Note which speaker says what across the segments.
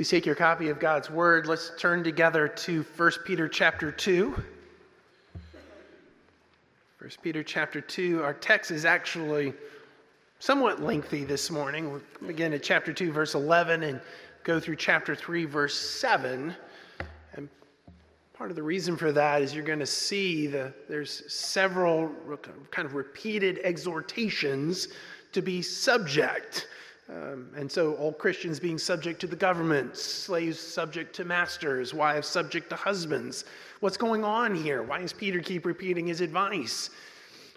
Speaker 1: Please take your copy of God's Word. Let's turn together to 1 Peter chapter 2. 1 Peter chapter 2. Our text is actually somewhat lengthy this morning. We'll begin at chapter 2, verse 11, and go through chapter 3, verse 7. And part of the reason for that is you're going to see the, there's several kind of repeated exhortations to be subject um, and so, all Christians being subject to the government, slaves subject to masters, wives subject to husbands. What's going on here? Why does Peter keep repeating his advice?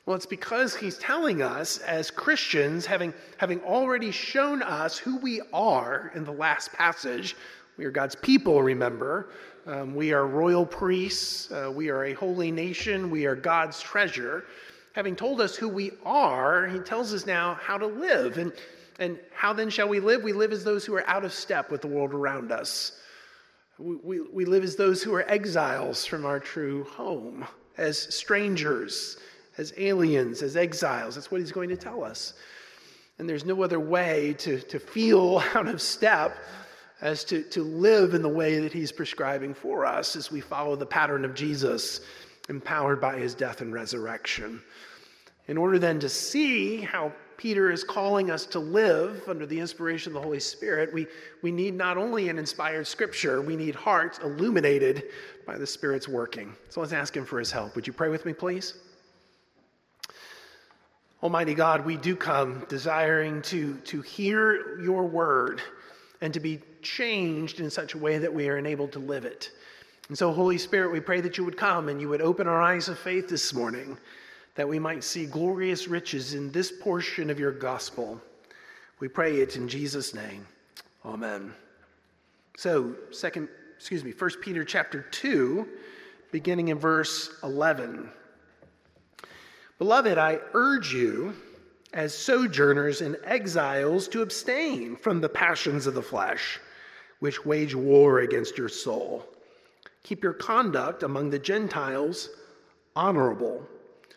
Speaker 1: Well, it's because he's telling us, as Christians, having, having already shown us who we are in the last passage, we are God's people, remember. Um, we are royal priests. Uh, we are a holy nation. We are God's treasure. Having told us who we are, he tells us now how to live. And and how then shall we live? We live as those who are out of step with the world around us. We, we, we live as those who are exiles from our true home, as strangers, as aliens, as exiles. That's what he's going to tell us. And there's no other way to, to feel out of step as to, to live in the way that he's prescribing for us as we follow the pattern of Jesus, empowered by his death and resurrection. In order then to see how Peter is calling us to live under the inspiration of the Holy Spirit, we, we need not only an inspired scripture, we need hearts illuminated by the Spirit's working. So let's ask Him for His help. Would you pray with me, please? Almighty God, we do come desiring to, to hear your word and to be changed in such a way that we are enabled to live it. And so, Holy Spirit, we pray that you would come and you would open our eyes of faith this morning that we might see glorious riches in this portion of your gospel. We pray it in Jesus' name. Amen. So, second, excuse me, First Peter chapter 2, beginning in verse 11. Beloved, I urge you, as sojourners and exiles, to abstain from the passions of the flesh, which wage war against your soul. Keep your conduct among the Gentiles honorable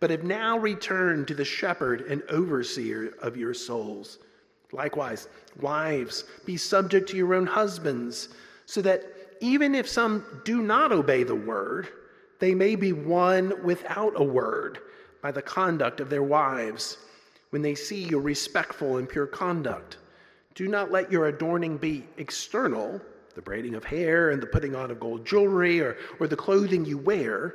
Speaker 1: but have now returned to the shepherd and overseer of your souls. Likewise, wives, be subject to your own husbands, so that even if some do not obey the word, they may be won without a word by the conduct of their wives when they see your respectful and pure conduct. Do not let your adorning be external, the braiding of hair and the putting on of gold jewelry or, or the clothing you wear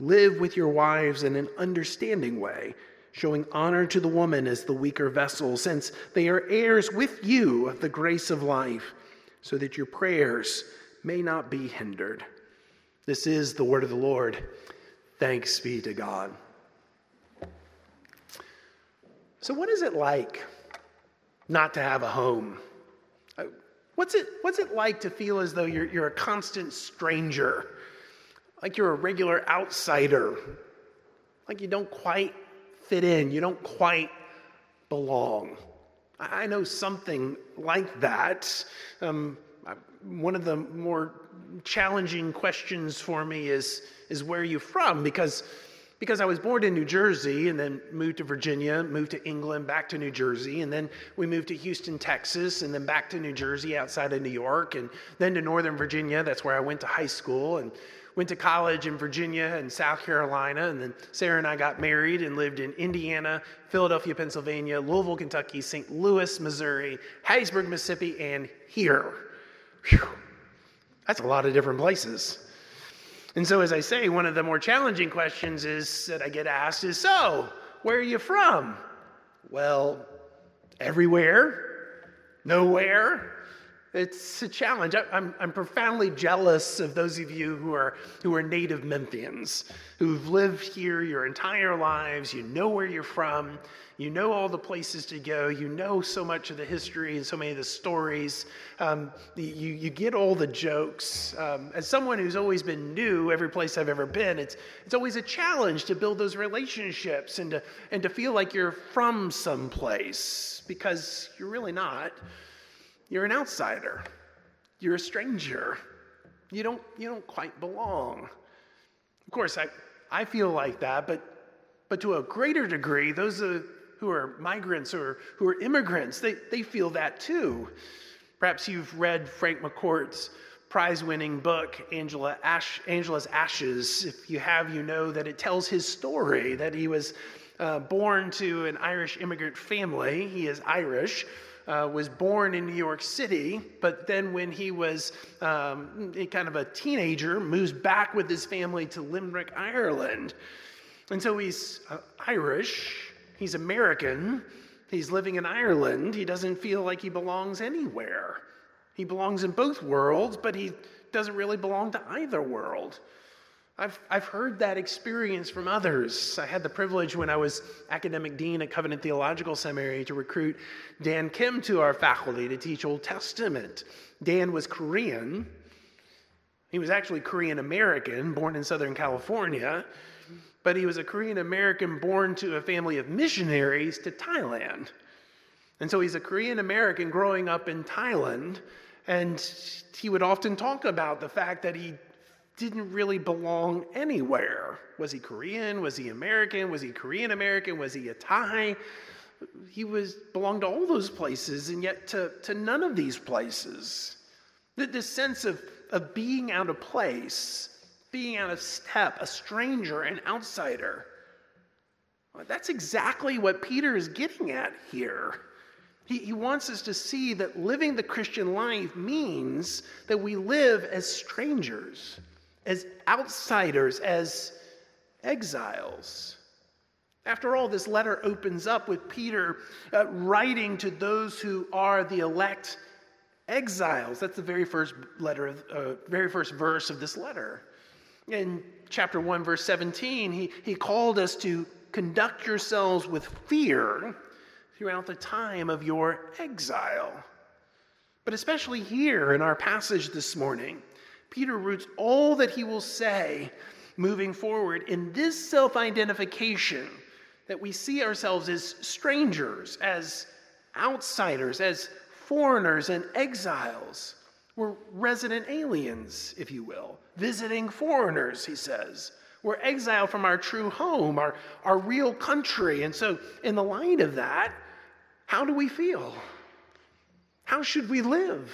Speaker 1: live with your wives in an understanding way, showing honor to the woman as the weaker vessel, since they are heirs with you of the grace of life, so that your prayers may not be hindered. This is the word of the Lord. Thanks be to God. So, what is it like not to have a home? Uh, what's it, what's it like to feel as though you're, you're a constant stranger? Like you're a regular outsider? Like you don't quite fit in, you don't quite belong? I know something like that. Um, one of the more challenging questions for me is, is where are you from? Because, because I was born in New Jersey and then moved to Virginia, moved to England, back to New Jersey, and then we moved to Houston, Texas, and then back to New Jersey outside of New York, and then to Northern Virginia. That's where I went to high school and went to college in Virginia and South Carolina. And then Sarah and I got married and lived in Indiana, Philadelphia, Pennsylvania, Louisville, Kentucky, St. Louis, Missouri, Hattiesburg, Mississippi, and here. Whew. That's a lot of different places. And so, as I say, one of the more challenging questions is that I get asked is so, where are you from? Well, everywhere, nowhere. It's a challenge. I'm, I'm profoundly jealous of those of you who are, who are native Memphians, who've lived here your entire lives. You know where you're from. You know all the places to go. You know so much of the history and so many of the stories. Um, you, you get all the jokes. Um, as someone who's always been new every place I've ever been, it's, it's always a challenge to build those relationships and to, and to feel like you're from someplace because you're really not. You're an outsider. You're a stranger. You don't, you don't quite belong. Of course, I, I feel like that, but, but to a greater degree, those who are migrants or who are immigrants, they, they feel that too. Perhaps you've read Frank McCourt's prize winning book, Angela Ash, Angela's Ashes. If you have, you know that it tells his story that he was uh, born to an Irish immigrant family. He is Irish uh, was born in New York City, but then when he was um, kind of a teenager, moves back with his family to Limerick, Ireland. And so he's uh, Irish, he's American, he's living in Ireland. He doesn't feel like he belongs anywhere. He belongs in both worlds, but he doesn't really belong to either world. I've, I've heard that experience from others. I had the privilege when I was academic dean at Covenant Theological Seminary to recruit Dan Kim to our faculty to teach Old Testament. Dan was Korean. He was actually Korean American, born in Southern California, but he was a Korean American born to a family of missionaries to Thailand. And so he's a Korean American growing up in Thailand, and he would often talk about the fact that he didn't really belong anywhere. Was he Korean? Was he American? Was he Korean American? Was he a Thai? He was belonged to all those places and yet to, to none of these places. This sense of, of being out of place, being out of step, a stranger, an outsider. That's exactly what Peter is getting at here. He, he wants us to see that living the Christian life means that we live as strangers as outsiders, as exiles. After all, this letter opens up with Peter uh, writing to those who are the elect exiles. That's the very first letter, uh, very first verse of this letter. In chapter 1, verse 17, he, he called us to conduct yourselves with fear throughout the time of your exile. But especially here in our passage this morning, Peter roots all that he will say moving forward in this self identification that we see ourselves as strangers, as outsiders, as foreigners and exiles. We're resident aliens, if you will, visiting foreigners, he says. We're exiled from our true home, our, our real country. And so, in the light of that, how do we feel? How should we live?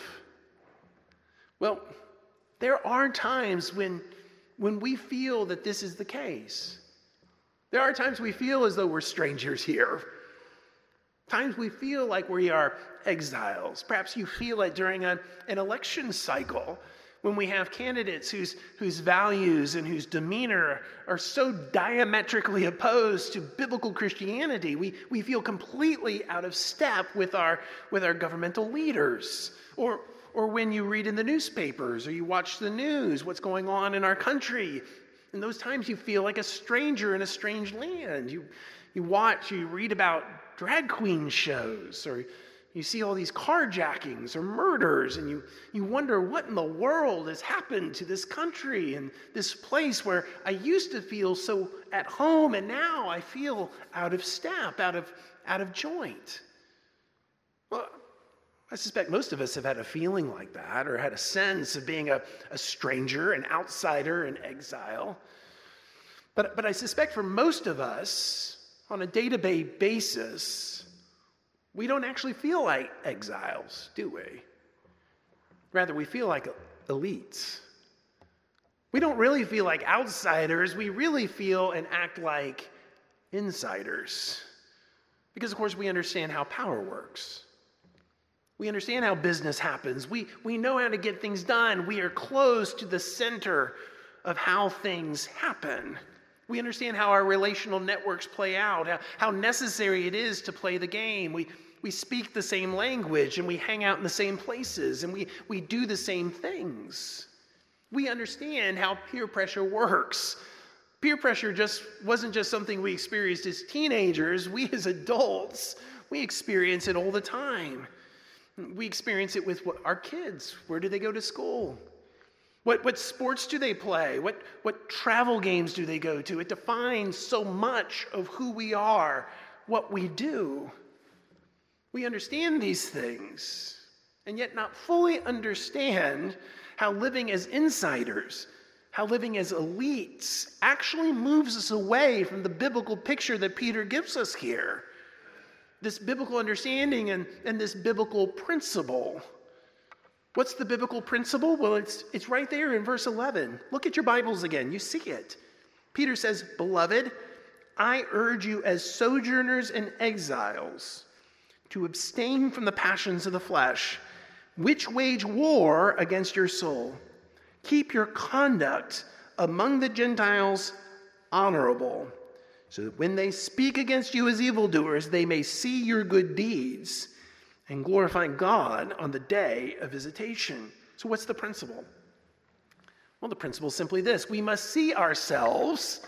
Speaker 1: Well, there are times when, when we feel that this is the case. There are times we feel as though we're strangers here. Times we feel like we are exiles. Perhaps you feel it during a, an election cycle when we have candidates whose, whose values and whose demeanor are so diametrically opposed to biblical Christianity. We, we feel completely out of step with our, with our governmental leaders. Or, or when you read in the newspapers or you watch the news, what's going on in our country. In those times, you feel like a stranger in a strange land. You, you watch, you read about drag queen shows, or you see all these carjackings or murders, and you, you wonder what in the world has happened to this country and this place where I used to feel so at home, and now I feel out of step, out of, out of joint. Well, I suspect most of us have had a feeling like that or had a sense of being a, a stranger, an outsider, an exile. But, but I suspect for most of us, on a day to day basis, we don't actually feel like exiles, do we? Rather, we feel like elites. We don't really feel like outsiders, we really feel and act like insiders. Because, of course, we understand how power works. We understand how business happens. We, we know how to get things done. We are close to the center of how things happen. We understand how our relational networks play out, how, how necessary it is to play the game. We, we speak the same language and we hang out in the same places and we, we do the same things. We understand how peer pressure works. Peer pressure just wasn't just something we experienced as teenagers, we as adults, we experience it all the time. We experience it with our kids. Where do they go to school? What, what sports do they play? What, what travel games do they go to? It defines so much of who we are, what we do. We understand these things, and yet not fully understand how living as insiders, how living as elites actually moves us away from the biblical picture that Peter gives us here this biblical understanding and, and this biblical principle. What's the biblical principle? Well, it's, it's right there in verse 11. Look at your Bibles again, you see it. Peter says, Beloved, I urge you as sojourners and exiles to abstain from the passions of the flesh, which wage war against your soul. Keep your conduct among the Gentiles honorable so that when they speak against you as evildoers, they may see your good deeds and glorify God on the day of visitation. So, what's the principle? Well, the principle is simply this we must see ourselves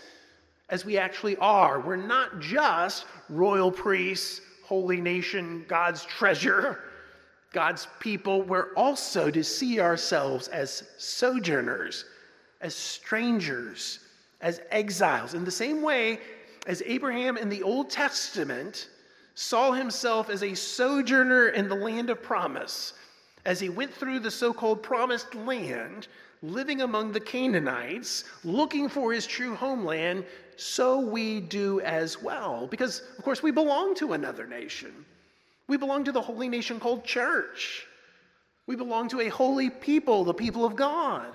Speaker 1: as we actually are. We're not just royal priests, holy nation, God's treasure, God's people. We're also to see ourselves as sojourners, as strangers, as exiles. In the same way as Abraham in the Old Testament saw himself as a sojourner in the land of promise, as he went through the so called promised land, living among the Canaanites, looking for his true homeland, so we do as well. Because, of course, we belong to another nation. We belong to the holy nation called church. We belong to a holy people, the people of God.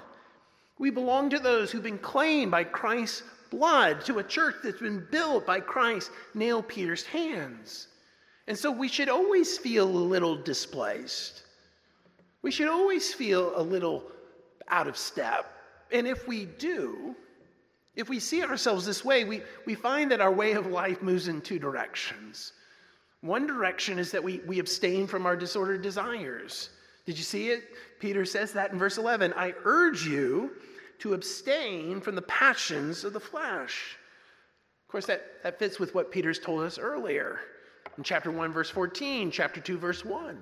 Speaker 1: We belong to those who've been claimed by Christ's blood to a church that's been built by Christ's nail pierced hands. And so we should always feel a little displaced. We should always feel a little out of step. And if we do, if we see ourselves this way, we, we find that our way of life moves in two directions. One direction is that we, we abstain from our disordered desires. Did you see it? Peter says that in verse 11 I urge you to abstain from the passions of the flesh. Of course, that, that fits with what Peter's told us earlier in chapter 1, verse 14, chapter 2, verse 1.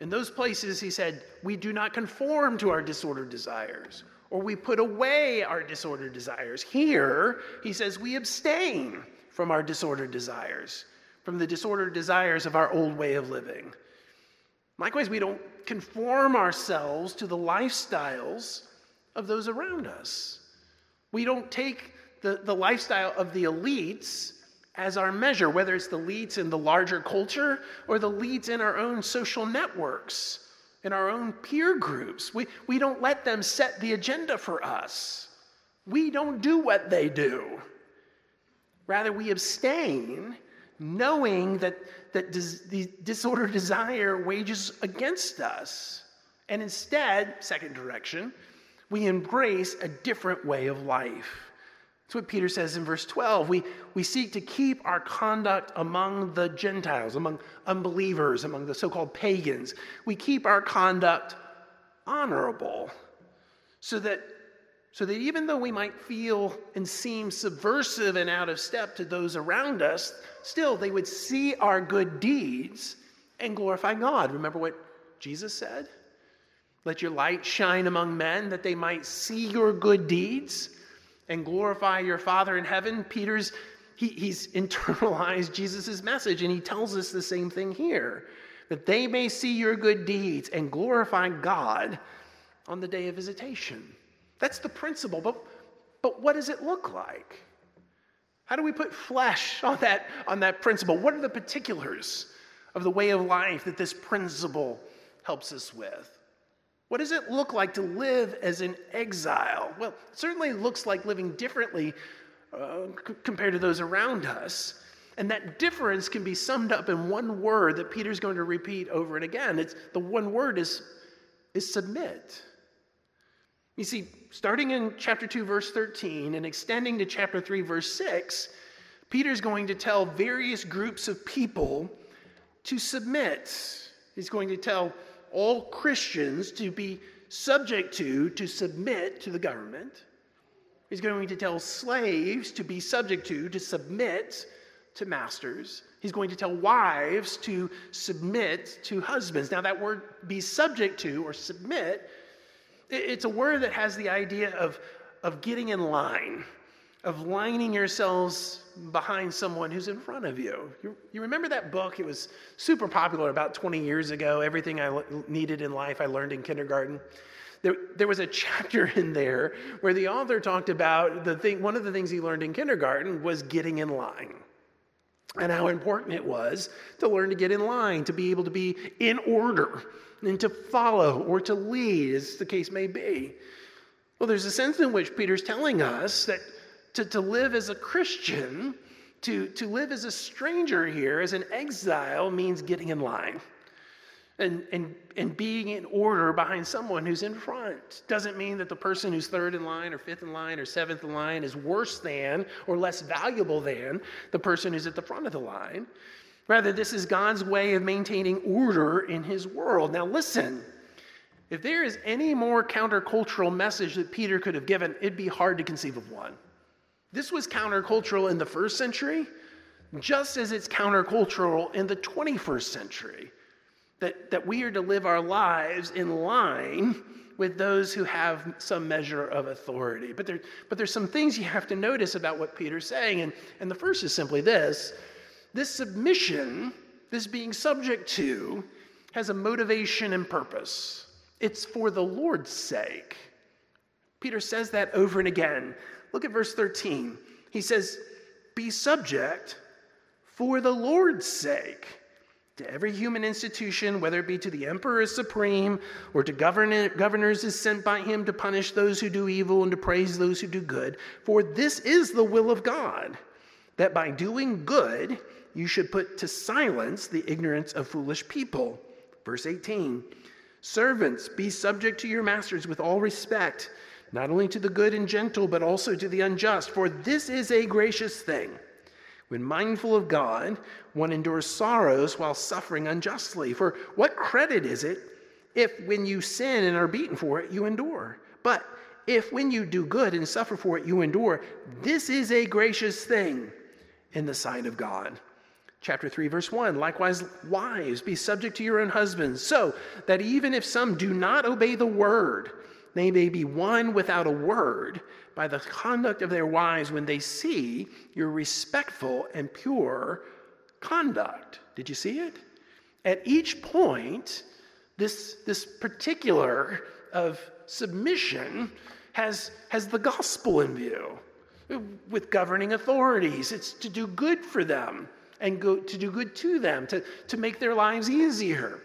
Speaker 1: In those places, he said, We do not conform to our disordered desires, or we put away our disordered desires. Here, he says, We abstain from our disordered desires, from the disordered desires of our old way of living. Likewise, we don't conform ourselves to the lifestyles of those around us. We don't take the, the lifestyle of the elites as our measure, whether it's the elites in the larger culture or the elites in our own social networks, in our own peer groups. We, we don't let them set the agenda for us. we don't do what they do. Rather, we abstain, knowing that, that dis- the disorder desire wages against us. And instead, second direction, we embrace a different way of life. That's what Peter says in verse 12. We, we seek to keep our conduct among the Gentiles, among unbelievers, among the so called pagans. We keep our conduct honorable so that, so that even though we might feel and seem subversive and out of step to those around us, still they would see our good deeds and glorify God. Remember what Jesus said? Let your light shine among men that they might see your good deeds and glorify your Father in heaven. Peter's he, he's internalized Jesus' message, and he tells us the same thing here that they may see your good deeds and glorify God on the day of visitation. That's the principle, but, but what does it look like? How do we put flesh on that, on that principle? What are the particulars of the way of life that this principle helps us with? What does it look like to live as an exile? Well, it certainly looks like living differently uh, c- compared to those around us. And that difference can be summed up in one word that Peter's going to repeat over and again. It's, the one word is, is submit. You see, starting in chapter 2, verse 13, and extending to chapter 3, verse 6, Peter's going to tell various groups of people to submit. He's going to tell all Christians to be subject to, to submit to the government. He's going to tell slaves to be subject to, to submit to masters. He's going to tell wives to submit to husbands. Now, that word be subject to or submit, it's a word that has the idea of, of getting in line, of lining yourselves behind someone who's in front of you. you. You remember that book? It was super popular about 20 years ago. Everything I needed in life I learned in kindergarten. There, there was a chapter in there where the author talked about the thing, one of the things he learned in kindergarten was getting in line and how important it was to learn to get in line, to be able to be in order, and to follow or to lead, as the case may be. Well, there's a sense in which Peter's telling us that to, to live as a Christian, to, to live as a stranger here, as an exile, means getting in line. And, and, and being in order behind someone who's in front doesn't mean that the person who's third in line or fifth in line or seventh in line is worse than or less valuable than the person who's at the front of the line. Rather, this is God's way of maintaining order in his world. Now, listen, if there is any more countercultural message that Peter could have given, it'd be hard to conceive of one. This was countercultural in the first century, just as it's countercultural in the 21st century that, that we are to live our lives in line with those who have some measure of authority. But, there, but there's some things you have to notice about what Peter's saying. And, and the first is simply this this submission, this being subject to, has a motivation and purpose. It's for the Lord's sake. Peter says that over and again. Look at verse 13. He says, Be subject for the Lord's sake to every human institution, whether it be to the emperor as supreme or to govern- governors as sent by him to punish those who do evil and to praise those who do good. For this is the will of God, that by doing good you should put to silence the ignorance of foolish people. Verse 18 Servants, be subject to your masters with all respect, not only to the good and gentle, but also to the unjust, for this is a gracious thing. When mindful of God, one endures sorrows while suffering unjustly. For what credit is it if, when you sin and are beaten for it, you endure? But if, when you do good and suffer for it, you endure, this is a gracious thing in the sight of God. Chapter 3, verse 1 Likewise, wives, be subject to your own husbands, so that even if some do not obey the word, they may be won without a word by the conduct of their wives when they see your respectful and pure conduct. Did you see it? At each point, this, this particular of submission has, has the gospel in view. With governing authorities, it's to do good for them and go, to do good to them, to, to make their lives easier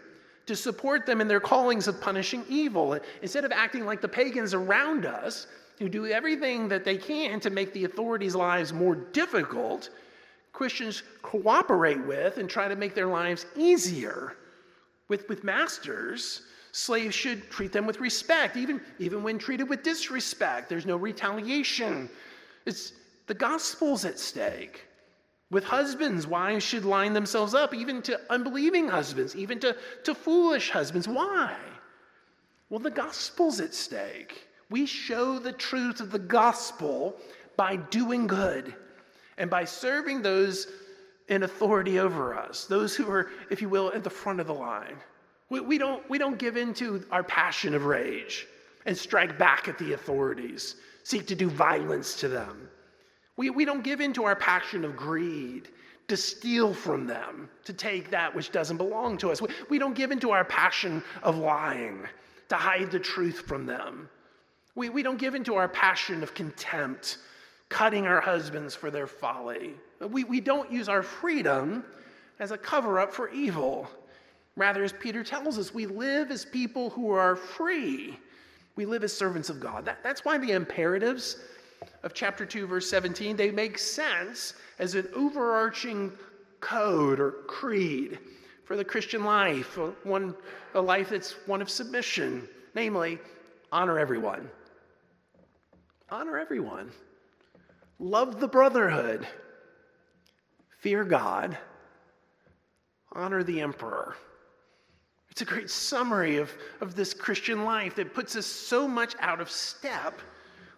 Speaker 1: to support them in their callings of punishing evil. Instead of acting like the pagans around us, who do everything that they can to make the authorities' lives more difficult, Christians cooperate with and try to make their lives easier. With, with masters, slaves should treat them with respect, even, even when treated with disrespect. There's no retaliation. It's the gospel's at stake. With husbands, wives should line themselves up, even to unbelieving husbands, even to, to foolish husbands. Why? Well, the gospel's at stake. We show the truth of the gospel by doing good and by serving those in authority over us, those who are, if you will, at the front of the line. We, we, don't, we don't give in to our passion of rage and strike back at the authorities, seek to do violence to them. We, we don't give in to our passion of greed, to steal from them, to take that which doesn't belong to us. We, we don't give in to our passion of lying, to hide the truth from them. We, we don't give in to our passion of contempt, cutting our husbands for their folly. We, we don't use our freedom as a cover up for evil. Rather, as Peter tells us, we live as people who are free. We live as servants of God. That, that's why the imperatives of chapter 2, verse 17, they make sense as an overarching code or creed for the Christian life, one, a life that's one of submission, namely, honor everyone. Honor everyone. Love the brotherhood. Fear God. Honor the emperor. It's a great summary of, of this Christian life that puts us so much out of step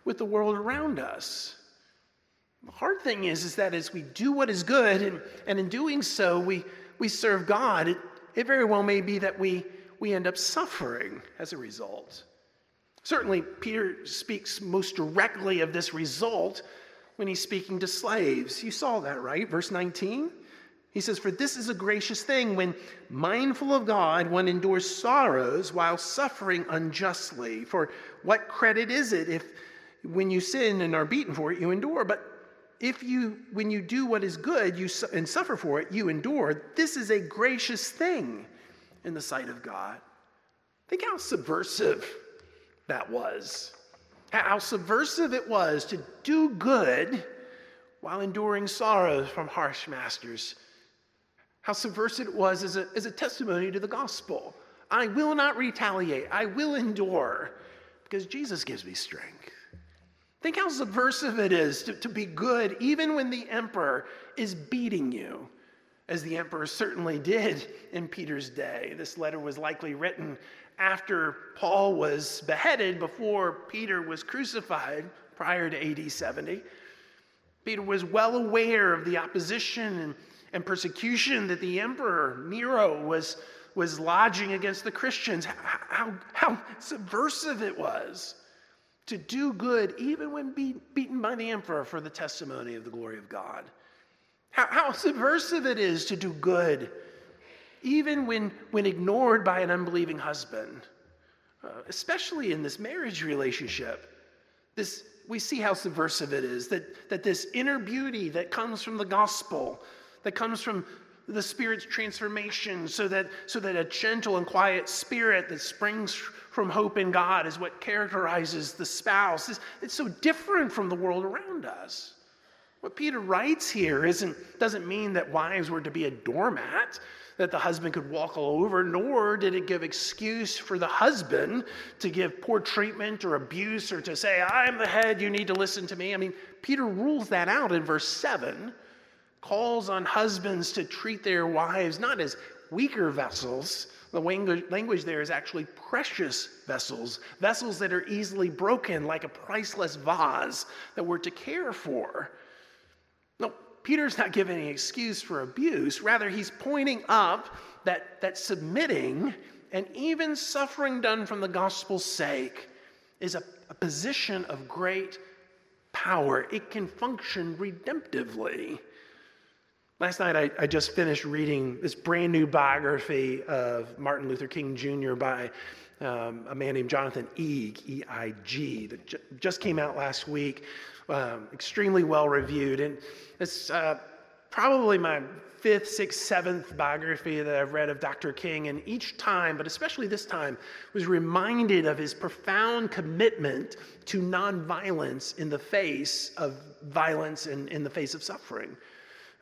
Speaker 1: with the world around us. The hard thing is, is that as we do what is good, and, and in doing so, we, we serve God, it, it very well may be that we, we end up suffering as a result. Certainly, Peter speaks most directly of this result when he's speaking to slaves. You saw that, right? Verse 19. He says, For this is a gracious thing when, mindful of God, one endures sorrows while suffering unjustly. For what credit is it if, when you sin and are beaten for it, you endure? But if you, when you do what is good you and suffer for it, you endure. This is a gracious thing in the sight of God. Think how subversive that was. How subversive it was to do good while enduring sorrows from harsh masters how subversive it was as a, as a testimony to the gospel. I will not retaliate, I will endure because Jesus gives me strength. Think how subversive it is to, to be good even when the emperor is beating you, as the emperor certainly did in Peter's day. This letter was likely written after Paul was beheaded, before Peter was crucified, prior to AD 70. Peter was well aware of the opposition and and persecution that the emperor Nero was, was lodging against the Christians, how, how subversive it was to do good even when be, beaten by the emperor for the testimony of the glory of God. How, how subversive it is to do good even when, when ignored by an unbelieving husband, uh, especially in this marriage relationship. This, we see how subversive it is that, that this inner beauty that comes from the gospel that comes from the Spirit's transformation so that, so that a gentle and quiet spirit that springs from hope in God is what characterizes the spouse. It's, it's so different from the world around us. What Peter writes here isn't, doesn't mean that wives were to be a doormat that the husband could walk all over, nor did it give excuse for the husband to give poor treatment or abuse or to say, I'm the head, you need to listen to me. I mean, Peter rules that out in verse 7 calls on husbands to treat their wives not as weaker vessels. The language there is actually precious vessels, vessels that are easily broken, like a priceless vase that we're to care for. No, Peter's not giving any excuse for abuse. Rather, he's pointing up that, that submitting and even suffering done from the gospel's sake is a, a position of great power. It can function redemptively. Last night, I, I, just finished reading this brand new biography of Martin Luther King Jr. by um, a man named Jonathan Eig, E I G, that j- just came out last week. Um, extremely well reviewed. And it's uh, probably my fifth, sixth, seventh biography that I've read of Dr. King, and each time, but especially this time, was reminded of his profound commitment to nonviolence in the face of violence and in the face of suffering.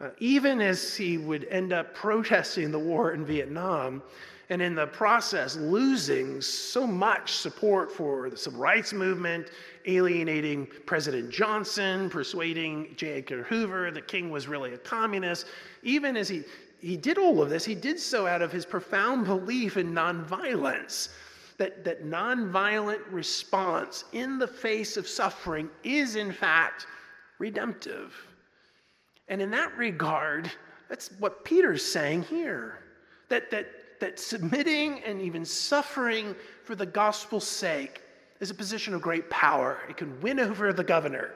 Speaker 1: Uh, even as he would end up protesting the war in Vietnam, and in the process losing so much support for the civil rights movement, alienating President Johnson, persuading J. Edgar Hoover that King was really a communist. Even as he, he did all of this, he did so out of his profound belief in nonviolence. That, that nonviolent response in the face of suffering is, in fact, redemptive. And in that regard, that's what Peter's saying here. That, that that submitting and even suffering for the gospel's sake is a position of great power. It can win over the governor,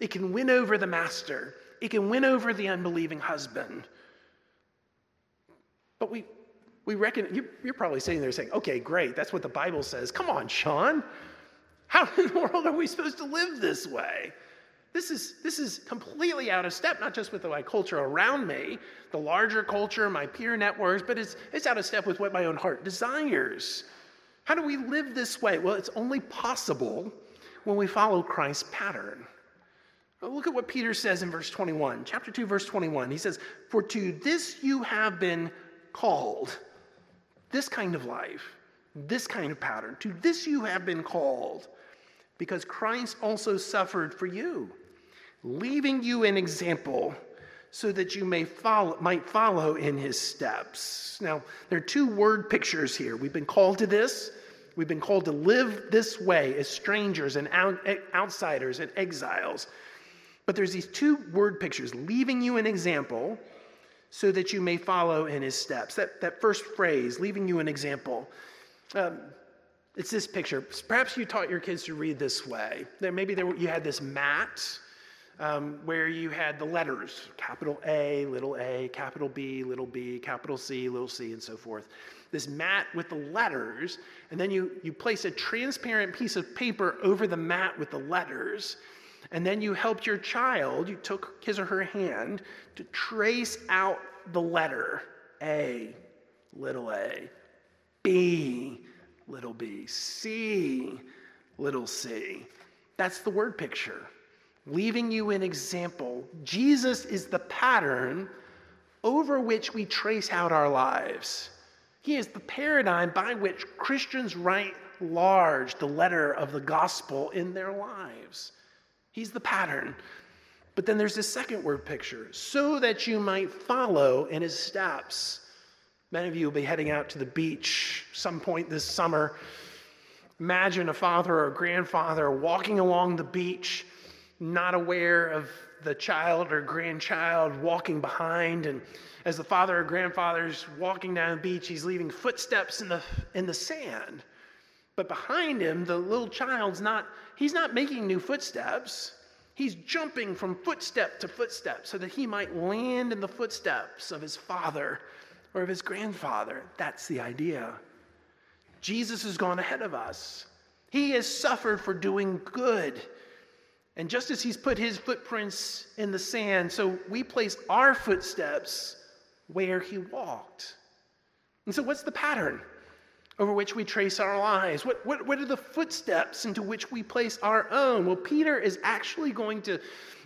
Speaker 1: it can win over the master, it can win over the unbelieving husband. But we, we reckon, you're probably sitting there saying, okay, great, that's what the Bible says. Come on, Sean. How in the world are we supposed to live this way? This is, this is completely out of step, not just with the like, culture around me, the larger culture, my peer networks, but it's, it's out of step with what my own heart desires. How do we live this way? Well, it's only possible when we follow Christ's pattern. look at what Peter says in verse 21, chapter 2, verse 21. He says, For to this you have been called, this kind of life, this kind of pattern, to this you have been called because Christ also suffered for you, leaving you an example so that you may follow, might follow in his steps. Now, there are two word pictures here. We've been called to this. We've been called to live this way as strangers and out, outsiders and exiles. But there's these two word pictures leaving you an example so that you may follow in his steps. That, that first phrase, leaving you an example. Um, it's this picture. Perhaps you taught your kids to read this way. Maybe there, you had this mat um, where you had the letters capital A, little a, capital B, little b, capital C, little c, and so forth. This mat with the letters, and then you, you place a transparent piece of paper over the mat with the letters, and then you helped your child, you took his or her hand to trace out the letter A, little a, B, little b, C, little c. That's the word picture. Leaving you an example. Jesus is the pattern over which we trace out our lives. He is the paradigm by which Christians write large the letter of the gospel in their lives. He's the pattern. But then there's this second word picture so that you might follow in his steps. Many of you will be heading out to the beach some point this summer. Imagine a father or a grandfather walking along the beach, not aware of the child or grandchild walking behind. And as the father or grandfather's walking down the beach, he's leaving footsteps in the, in the sand. But behind him, the little child's not, he's not making new footsteps. He's jumping from footstep to footstep so that he might land in the footsteps of his father or of his grandfather. That's the idea. Jesus has gone ahead of us. He has suffered for doing good. And just as he's put his footprints in the sand, so we place our footsteps where he walked. And so, what's the pattern over which we trace our lives? What, what, what are the footsteps into which we place our own? Well, Peter is actually going to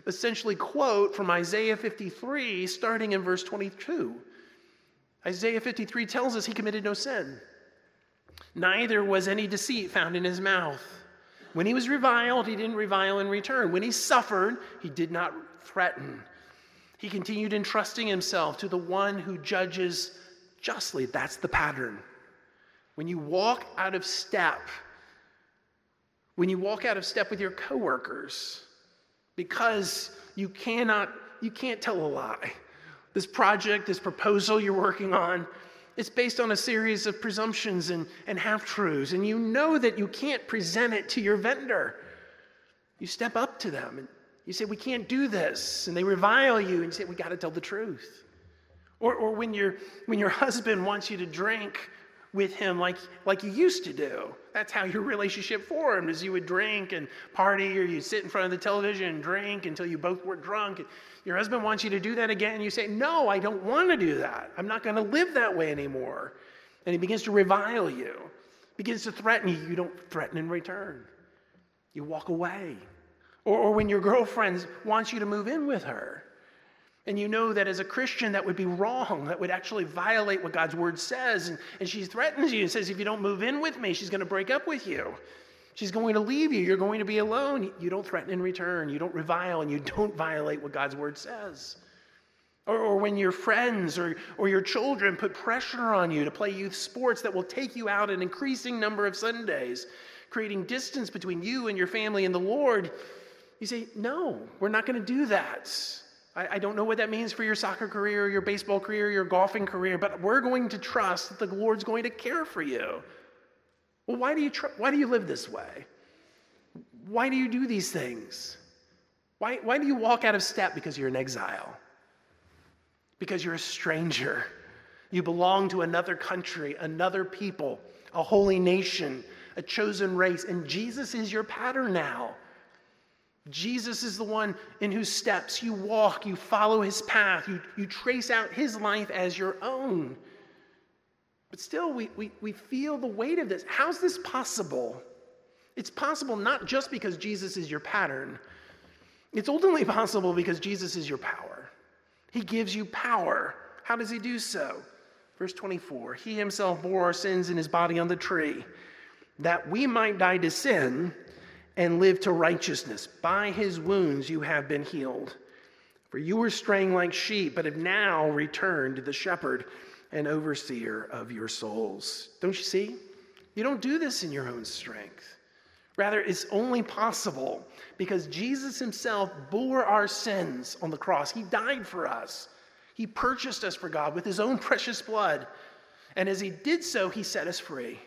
Speaker 1: essentially quote from Isaiah 53, starting in verse 22. Isaiah 53 tells us he committed no sin. Neither was any deceit found in his mouth. When he was reviled, he didn't revile in return. When he suffered, he did not threaten. He continued entrusting himself to the one who judges justly. That's the pattern. When you walk out of step, when you walk out of step with your coworkers, because you cannot, you can't tell a lie this project, this proposal you're working on, it's based on a series of presumptions and, and half truths, and you know that you can't present it to your vendor. You step up to them and you say, We can't do this. And they revile you, and you say, We got to tell the truth. Or, or when, your when your husband wants you to drink with him like, like you used to do, That's how your relationship formed, as you would drink and party, or you'd sit in front of the television and drink until you both were drunk. Your husband wants you to do that again, and you say, No, I don't want to do that. I'm not going to live that way anymore. And he begins to revile you, begins to threaten you. You don't threaten in return, you walk away. Or, or when your girlfriend wants you to move in with her, and you know that as a Christian, that would be wrong. That would actually violate what God's word says. And, and she threatens you and says, if you don't move in with me, she's going to break up with you. She's going to leave you. You're going to be alone. You don't threaten in return. You don't revile and you don't violate what God's word says. Or, or, when your friends or, or your children put pressure on you to play youth sports that will take you out an increasing number of Sundays, creating distance between you and your family and the Lord, you say, No, we're not going to do that. I, I don't know what that means for your soccer career, your baseball career, your golfing career, but we're going to trust that the Lord's going to care for you. Well, why do you, tr- why do you live this way? Why do you do these things? Why, why do you walk out of step? Because you're in exile, because you're a stranger. You belong to another country, another people, a holy nation, a chosen race, and Jesus is your pattern now. Jesus is the one in whose steps you walk, you follow his path, you, you trace out his life as your own. But still, we, we, we feel the weight of this. How's this possible? It's possible not just because Jesus is your pattern, it's ultimately possible because Jesus is your power. He gives you power. How does he do so? Verse 24 He himself bore our sins in his body on the tree, that we might die to sin and live to righteousness. By his wounds you have been healed. For you were straying like sheep, but have now returned to the shepherd and overseer of your souls. Don't you see? You don't do this in your own strength. Rather, it's only possible because Jesus himself bore our sins on the cross. He died for us. He purchased us for God with his own precious blood. And as he did so, he set us free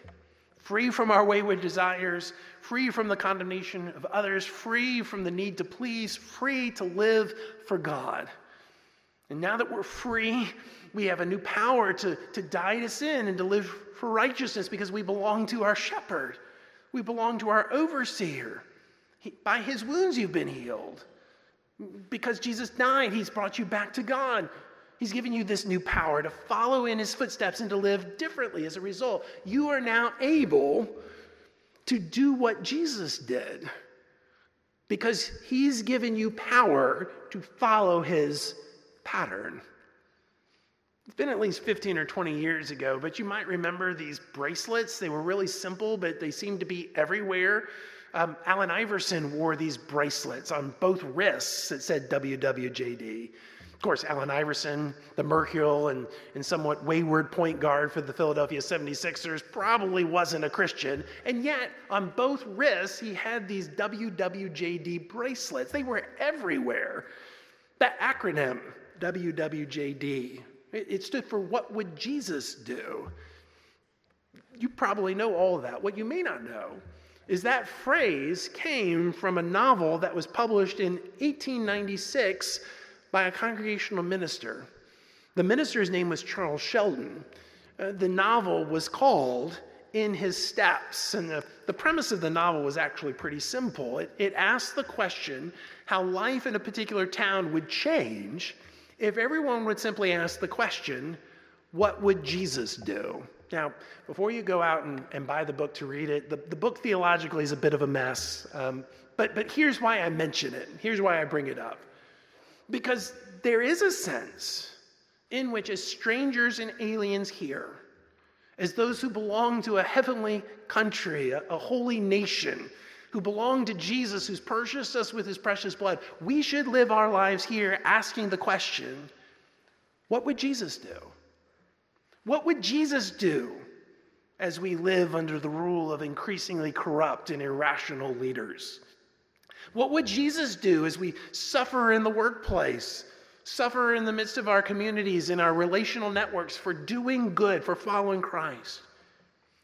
Speaker 1: free from our wayward desires, free from the condemnation of others, free from the need to please, free to live for God. And now that we're free, we have a new power to, to die to sin and to live for righteousness because we belong to our shepherd. We belong to our overseer. He, by his wounds, you've been healed. Because Jesus died, he's brought you back to God. He's given you this new power to follow in his footsteps and to live differently as a result. You are now able to do what Jesus did because he's given you power to follow his pattern. It's been at least 15 or 20 years ago, but you might remember these bracelets. They were really simple, but they seemed to be everywhere. Um, Allen Iverson wore these bracelets on both wrists that said WWJD. Of course, Allen Iverson, the mercurial and, and somewhat wayward point guard for the Philadelphia 76ers, probably wasn't a Christian. And yet, on both wrists, he had these WWJD bracelets. They were everywhere. That acronym, WWJD, it, it stood for What Would Jesus Do? You probably know all that. What you may not know is that phrase came from a novel that was published in 1896 by a congregational minister. The minister's name was Charles Sheldon. Uh, the novel was called In His Steps, and the, the premise of the novel was actually pretty simple. It, it asked the question how life in a particular town would change if everyone would simply ask the question, What would Jesus do? Now, before you go out and, and buy the book to read it, the, the book theologically is a bit of a mess. Um, but, but here's why I mention it. Here's why I bring it up. Because there is a sense in which, as strangers and aliens here, as those who belong to a heavenly country, a, a holy nation, who belong to Jesus, who's purchased us with his precious blood, we should live our lives here asking the question what would Jesus do? What would Jesus do as we live under the rule of increasingly corrupt and irrational leaders? What would Jesus do as we suffer in the workplace, suffer in the midst of our communities, in our relational networks for doing good, for following Christ?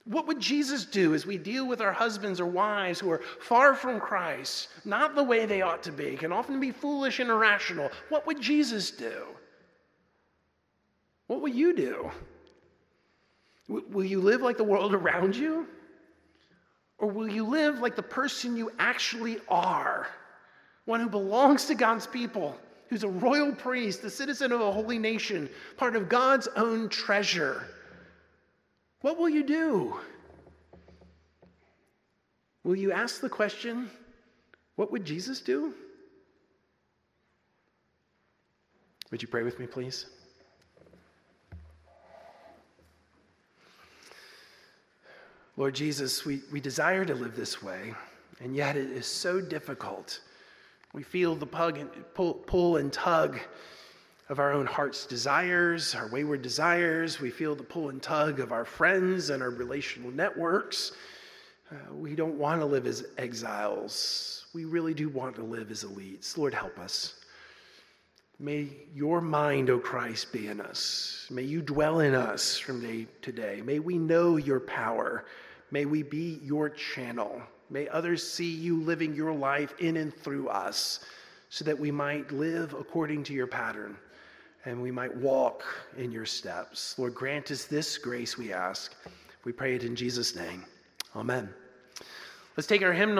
Speaker 1: What would Jesus do as we deal with our husbands or wives who are far from Christ, not the way they ought to be, can often be foolish and irrational? What would Jesus do? What will you do? Will you live like the world around you? Or will you live like the person you actually are? One who belongs to God's people, who's a royal priest, a citizen of a holy nation, part of God's own treasure. What will you do? Will you ask the question, what would Jesus do? Would you pray with me, please? Lord Jesus, we, we desire to live this way, and yet it is so difficult. We feel the and, pull, pull and tug of our own heart's desires, our wayward desires. We feel the pull and tug of our friends and our relational networks. Uh, we don't want to live as exiles. We really do want to live as elites. Lord, help us. May your mind, O Christ, be in us. May you dwell in us from day to day. May we know your power. May we be your channel. May others see you living your life in and through us so that we might live according to your pattern and we might walk in your steps. Lord, grant us this grace, we ask. We pray it in Jesus' name. Amen. Let's take our hymnal.